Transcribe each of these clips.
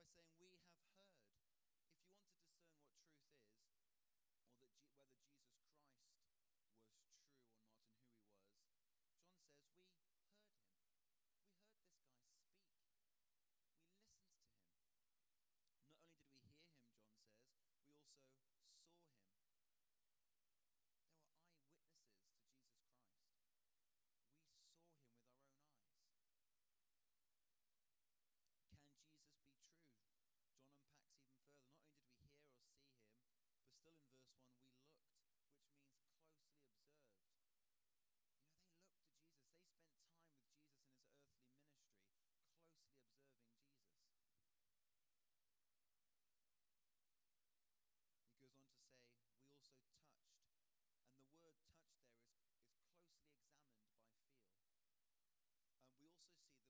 by saying, We have. also see the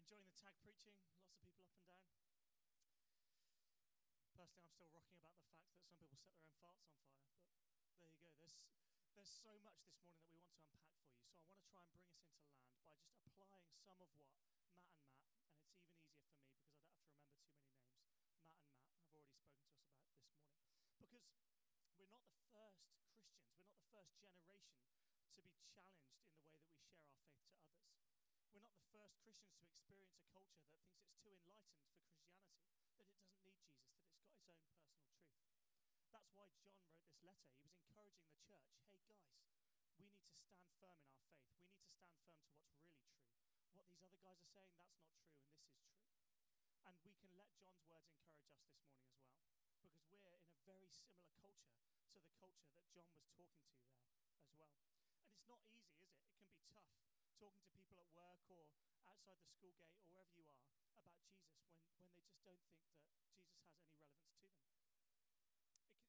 enjoying the tag preaching? Lots of people up and down? Personally, I'm still rocking about the fact that some people set their own farts on fire, but there you go. There's, there's so much this morning that we want to unpack for you. So I want to try and bring us into land by just applying some of what Matt and Matt, and it's even easier for me because I don't have to remember too many names, Matt and Matt have already spoken to us about this morning. Because we're not the first Christians, we're not the first generation to be challenged in the way that we share our faith to others. We're not the first Christians to experience a culture that thinks it's too enlightened for Christianity, that it doesn't need Jesus, that it's got its own personal truth. That's why John wrote this letter. He was encouraging the church hey, guys, we need to stand firm in our faith. We need to stand firm to what's really true. What these other guys are saying, that's not true, and this is true. And we can let John's words encourage us this morning as well because we're in a very similar culture to the culture that John was talking to there as well. And it's not easy, is it? It can be tough talking to people at work or outside the school gate or wherever you are about Jesus when, when they just don't think that Jesus has any relevance to them.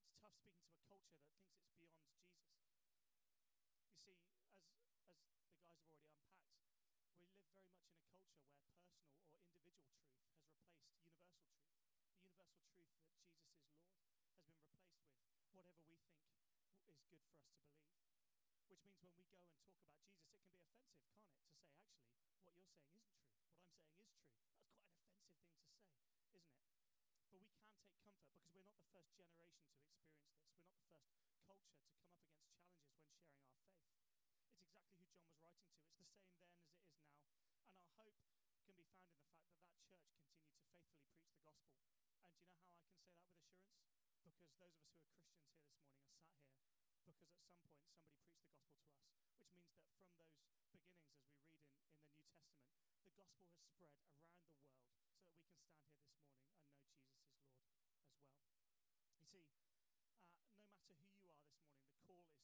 It's tough speaking to a culture that thinks it's beyond Jesus. You see, as, as the guys have already unpacked, we live very much in a culture where personal or individual truth has replaced universal truth the universal truth that Jesus is Lord has been replaced with whatever we think is good for us to believe. Which means when we go and talk about Jesus, it can be offensive, can't it? To say, actually, what you're saying isn't true. What I'm saying is true. That's quite an offensive thing to say, isn't it? But we can take comfort because we're not the first generation to experience this. We're not the first culture to come up against challenges when sharing our faith. It's exactly who John was writing to. It's the same then as it is now. And our hope can be found in the fact that that church continued to faithfully preach the gospel and do you know how I can say that with assurance? Because those of us who are Christians here this morning are sat here because at some point somebody preached the gospel to us, which means that from those beginnings, as we read in, in the New Testament, the gospel has spread around the world so that we can stand here this morning and know Jesus is Lord as well. You see, uh, no matter who you are this morning, the call is to respond to Jesus.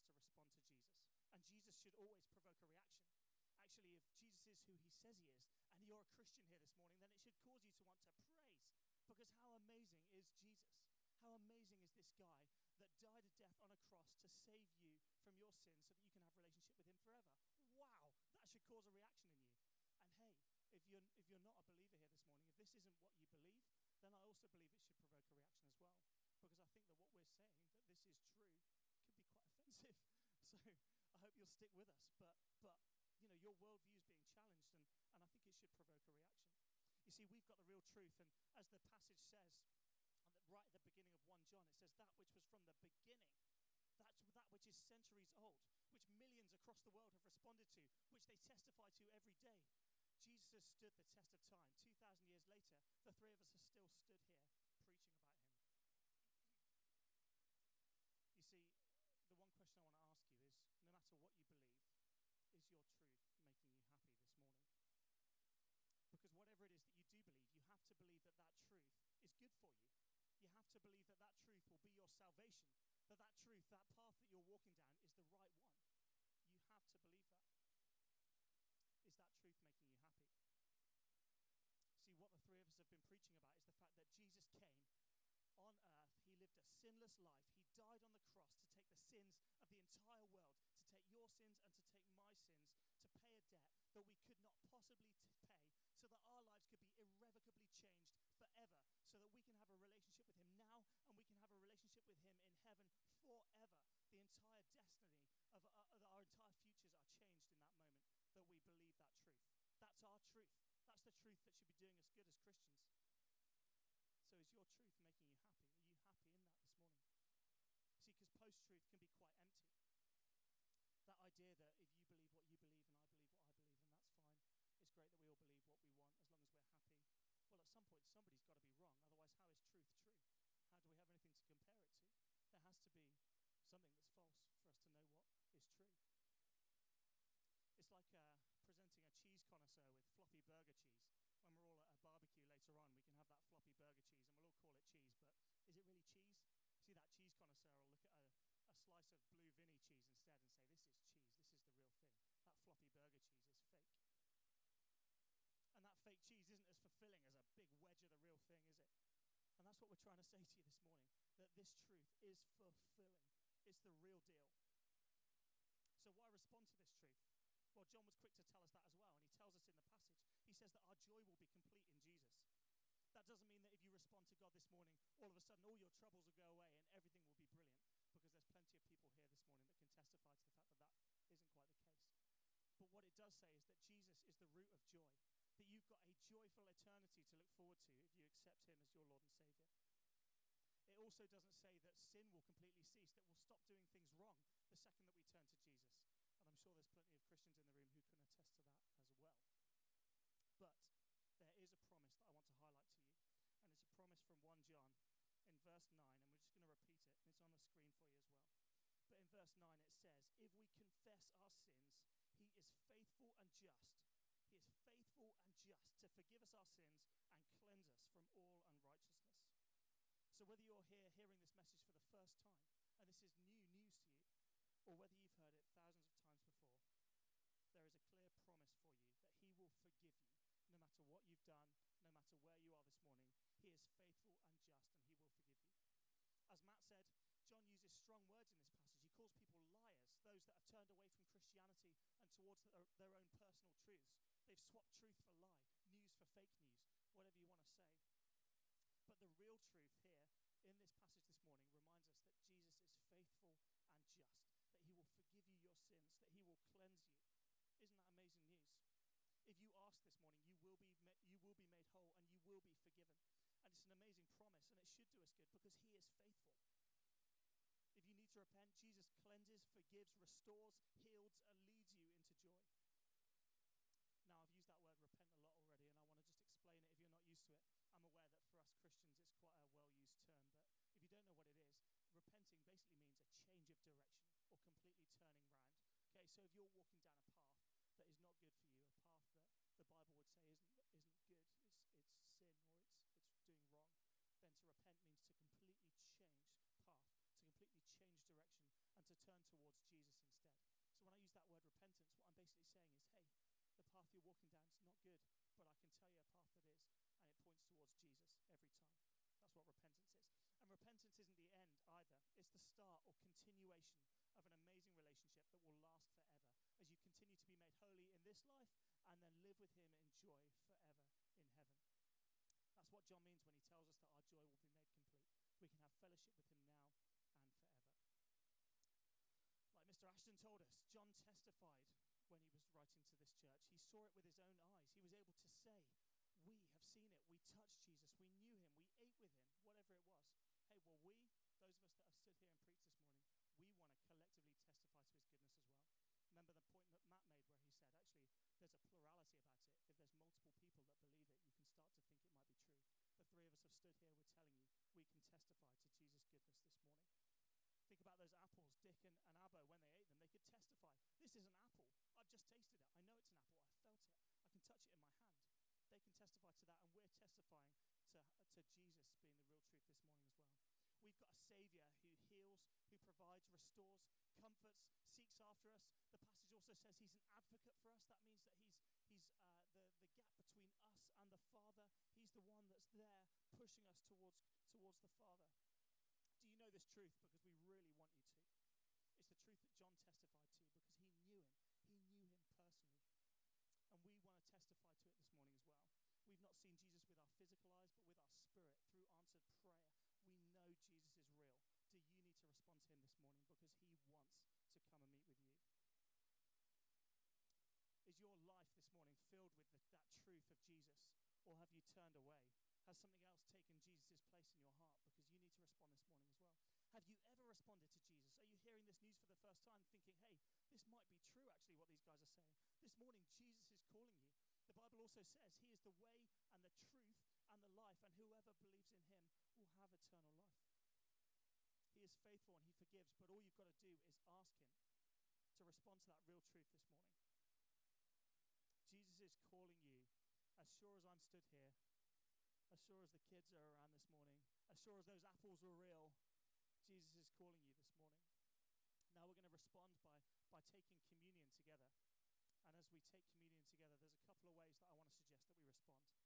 And Jesus should always provoke a reaction. Actually, if Jesus is who he says he is, and you're a Christian here this morning, then it should cause you to want to praise because how amazing is Jesus? How amazing is this guy death on a cross to save you from your sins so that you can have relationship with him forever? Wow, that should cause a reaction in you. And hey, if you're, if you're not a believer here this morning, if this isn't what you believe, then I also believe it should provoke a reaction as well. because I think that what we're saying, that this is true, could be quite offensive. So I hope you'll stick with us. But, but you know, your worldview is being challenged, and, and I think it should provoke a reaction. You see, we've got the real truth, and as the passage says, right at the beginning of 1 says, That which was from the beginning, that's that which is centuries old, which millions across the world have responded to, which they testify to every day. Jesus has stood the test of time. 2,000 years later, the three of us have still stood here preaching about him. you see, the one question I want to ask you is no matter what you believe, is your truth making you happy this morning? Because whatever it is that you do believe, you have to believe that that truth is good for you. You have to believe that that truth will be your salvation, that that truth, that path that you're walking down is the right one. You have to believe that. Is that truth making you happy? See, what the three of us have been preaching about is the fact that Jesus came on earth, he lived a sinless life. He died on the cross to take the sins of the entire world, to take your sins and to take my sins, to pay a debt that we could not possibly pay, so that our lives could be irrevocably changed forever, so that we can have a relationship with him now and we can have a relationship with him in heaven forever. The entire destiny of our, uh, of our entire futures are changed in that moment that we believe that truth. That's our truth. That's the truth that should be doing us good as Christians. So, is your truth making you happy? Are you happy in that this morning? See, because post truth can be quite empty. That idea that if you believe what you believe and I believe what I believe, then that's fine. It's great that we all believe what we want as long as we're happy. Well, at some point, somebody's got to be wrong. Otherwise, how is truth true? How do we have anything to compare it to? There has to be something that's false for us to know what is true. It's like uh, presenting a cheese connoisseur with floppy burger cheese when we're all at a barbecue later on, we can have that floppy burger cheese and we'll all call it cheese, but is it really cheese? See, that cheese connoisseur will look at a, a slice of blue Vinny cheese instead and say, This is cheese, this is the real thing. That floppy burger cheese is fake. And that fake cheese isn't as fulfilling as a big wedge of the real thing, is it? And that's what we're trying to say to you this morning that this truth is fulfilling, it's the real deal. So, why respond to this truth? Well, John was quick to tell us that as well, and he tells us in the passage. He says that our joy will be complete in Jesus. That doesn't mean that if you respond to God this morning, all of a sudden all your troubles will go away and everything will be brilliant, because there's plenty of people here this morning that can testify to the fact that that isn't quite the case. But what it does say is that Jesus is the root of joy, that you've got a joyful eternity to look forward to if you accept Him as your Lord and Savior. It also doesn't say that sin will completely cease, that we'll stop doing things wrong the second that we turn to Jesus. And I'm sure there's plenty of Christians in the room who can attest to that as well. But there is a promise that I want to highlight to you. And it's a promise from 1 John in verse 9. And we're just going to repeat it. And it's on the screen for you as well. But in verse 9 it says, If we confess our sins, he is faithful and just. He is faithful and just to forgive us our sins and cleanse us from all unrighteousness. So, whether you're here hearing this message for the first time, and this is new news to you, or whether you've heard it thousands of times before, there is a clear promise for you that He will forgive you no matter what you've done, no matter where you are this morning. He is faithful and just, and He will forgive you. As Matt said, John uses strong words in this passage. He calls people liars, those that have turned away from Christianity and towards their, their own personal truths. They've swapped truth for lie, news for fake news, whatever you want to say. But the real truth here in this passage this morning reminds us that Jesus is faithful and just, that he will forgive you your sins, that he will cleanse you. Isn't that amazing news? If you ask this morning, you will be you will be made whole and you will be forgiven. And it's an amazing promise and it should do us good because he is faithful. To repent, Jesus cleanses, forgives, restores, heals and leads you into joy. Now, I've used that word repent a lot already, and I want to just explain it if you're not used to it. I'm aware that for us Christians, it's quite a well used term, but if you don't know what it is, repenting basically means a change of direction or completely turning round. Okay, so if you're walking down a path that is not good for you, a path that the Bible would say isn't, isn't good, it's, it's sin or it's, it's doing wrong, then to repent means to completely change path, to completely change direction, and to turn towards Jesus instead. So when I use that word repentance, what I'm basically saying is, hey, the path you're walking down is not good, but I can tell you a path that is, and it points towards Jesus every time. That's what repentance is. And repentance isn't the end either, it's the start or continuation of an amazing relationship that will last forever as you continue to be made holy in this life and then live with Him in joy forever in heaven. That's what John means when he tells us that our joy will be made complete. we can have fellowship with him now and forever. Mr. Ashton told us, John testified when he was writing to this church. He saw it with his own eyes. He was able to say, We have seen it. We touched Jesus. We knew him. We ate with him, whatever it was. Hey, well, we, those of us that have stood here and preached this morning, we want to collectively testify to his goodness as well. Remember the point that Matt made where he said, actually, there's a plurality about it. If there's multiple people that believe it, you can start to think it might be true. The three of us have stood here, we're telling you, we can testify to Jesus' goodness this morning. Think about apples, and, and Abbo, when they ate them, they could testify, This is an apple. I've just tasted it. I know it's an apple. I felt it. I can touch it in my hand. They can testify to that, and we're testifying to, to Jesus being the real truth this morning as well. We've got a Savior who heals, who provides, restores, comforts, seeks after us. The passage also says He's an advocate for us. That means that He's, he's uh, the, the gap between us and the Father. He's the one that's there pushing us towards, towards the Father. Do you know this truth? Because really want you to. It's the truth that John testified to because he knew him. He knew him personally. And we want to testify to it this morning as well. Seen Jesus with our physical eyes, but with our spirit through answered prayer. We know Jesus is real. Do you need to respond to him this morning because he wants to come and meet with you? Is your life this morning filled with the, that truth of Jesus, or have you turned away? Has something else taken Jesus' place in your heart? Because you need to respond this morning as well. Have you ever responded to Jesus? Are you hearing this news for the first time thinking, hey, this might be true actually, what these guys are saying? This morning, Jesus is calling you. The Bible also says he is the way and the truth and the life, and whoever believes in him will have eternal life. He is faithful and he forgives, but all you've got to do is ask him to respond to that real truth this morning. Jesus is calling you, as sure as I'm stood here, as sure as the kids are around this morning, as sure as those apples were real, Jesus is calling you this morning. Now we're going to respond by, by taking communion together. And as we take communion together, there's a couple of ways that I want to suggest that we respond.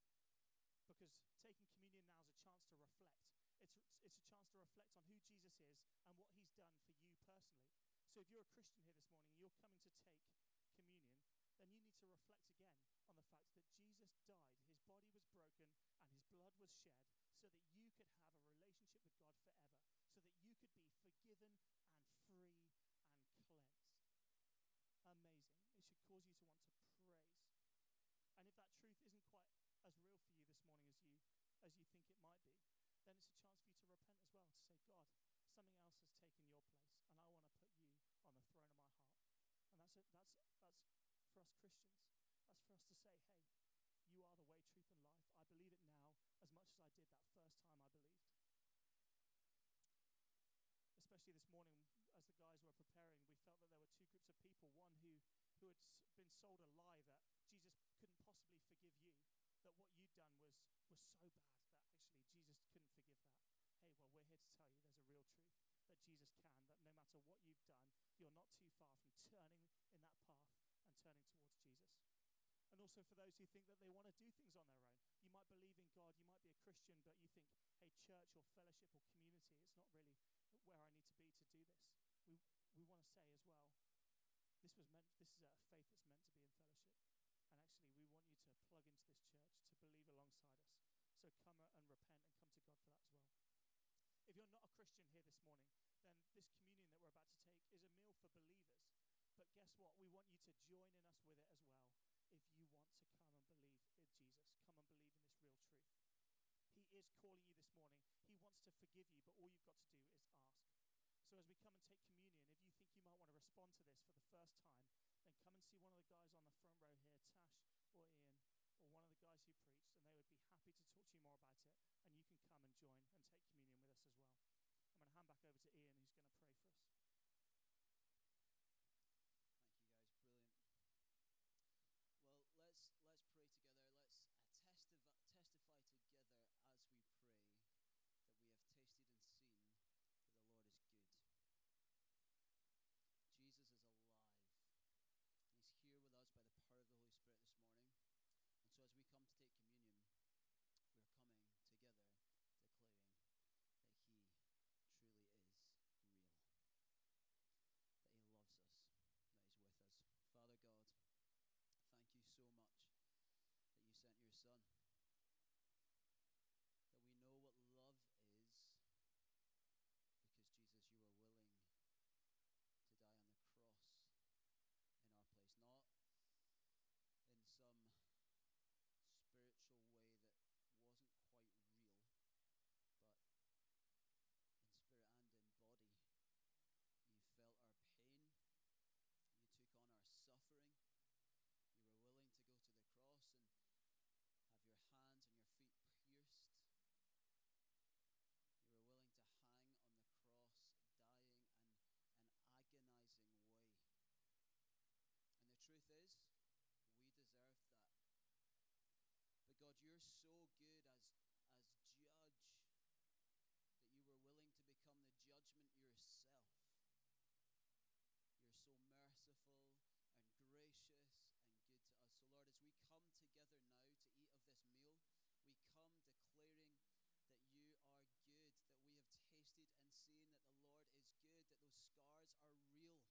Because taking communion now is a chance to reflect. It's, it's a chance to reflect on who Jesus is and what he's done for you personally. So if you're a Christian here this morning and you're coming to take communion, then you need to reflect again on the fact that Jesus died, his body was broken, and his blood was shed so that you could have a relationship with God forever, so that you could be forgiven and free and cleansed. Amazing. It should cause you to want to praise. And if that truth isn't quite as real for you this morning as you as you think it might be, then it's a chance for you to repent as well, to say, God, something else has taken your place, and I want to put you on the throne of my heart. And that's it. That's that's for us Christians. That's for us to say, hey, you are the way, truth, and life. I believe it now as much as I did that first time I believed. Especially this morning, as the guys were preparing, we felt that there were two groups of people. One who, who had been sold a lie that Jesus couldn't possibly forgive you, that what you'd done was, was so bad that actually Jesus couldn't forgive that. Hey, well, we're here to tell you there's a real truth that Jesus can, that no matter what you've done, you're not too far from turning in that path and turning towards Jesus. And also for those who think that they want to do things on their own. You might believe in God, you might be a Christian, but you think, hey, church or fellowship or community, it's not really where I need to be to do this. We, we want to say as well, this was meant this is a faith that's meant to be in fellowship. And actually we want you to plug into this church, to believe alongside us. So come and repent and come to God for that as well. If you're not a Christian here this morning, then this communion that we're about to take is a meal for believers. But guess what? We want you to join in us with it as well if you want to come and believe in Jesus, come and believe in this real truth. He is calling you this morning. He wants to forgive you, but all you've got to do is ask. So, as we come and take communion, if you think you might want to respond to this for the first time, then come and see one of the guys on the front row here, Tash or Ian, or one of the guys who preached, and they would be happy to talk to you more about it. And you can come and join and take communion with us as well. I'm going to hand back over to Ian, who's going to pray for us. Thank you, guys. Brilliant. Well, let's let's pray together. Let's uh, testify, testify together as we pray that we have tasted and seen that the Lord is good. Jesus is alive, and He's here with us by the power of the Holy Spirit this morning. And so, as we come to take communion, we're coming together declaring that He truly is real, that He loves us, that He's with us. Father God, thank you so much that you sent your Son. scars are real,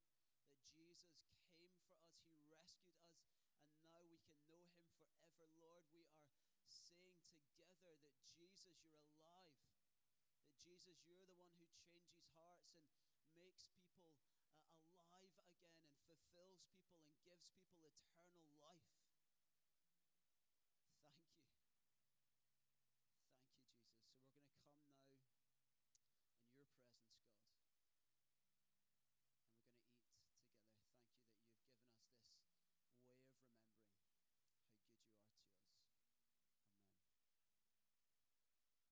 that Jesus came for us, He rescued us, and now we can know Him forever. Lord, we are saying together that Jesus, you're alive, that Jesus, you're the one who changes hearts and makes people uh, alive again and fulfills people and gives people eternal life.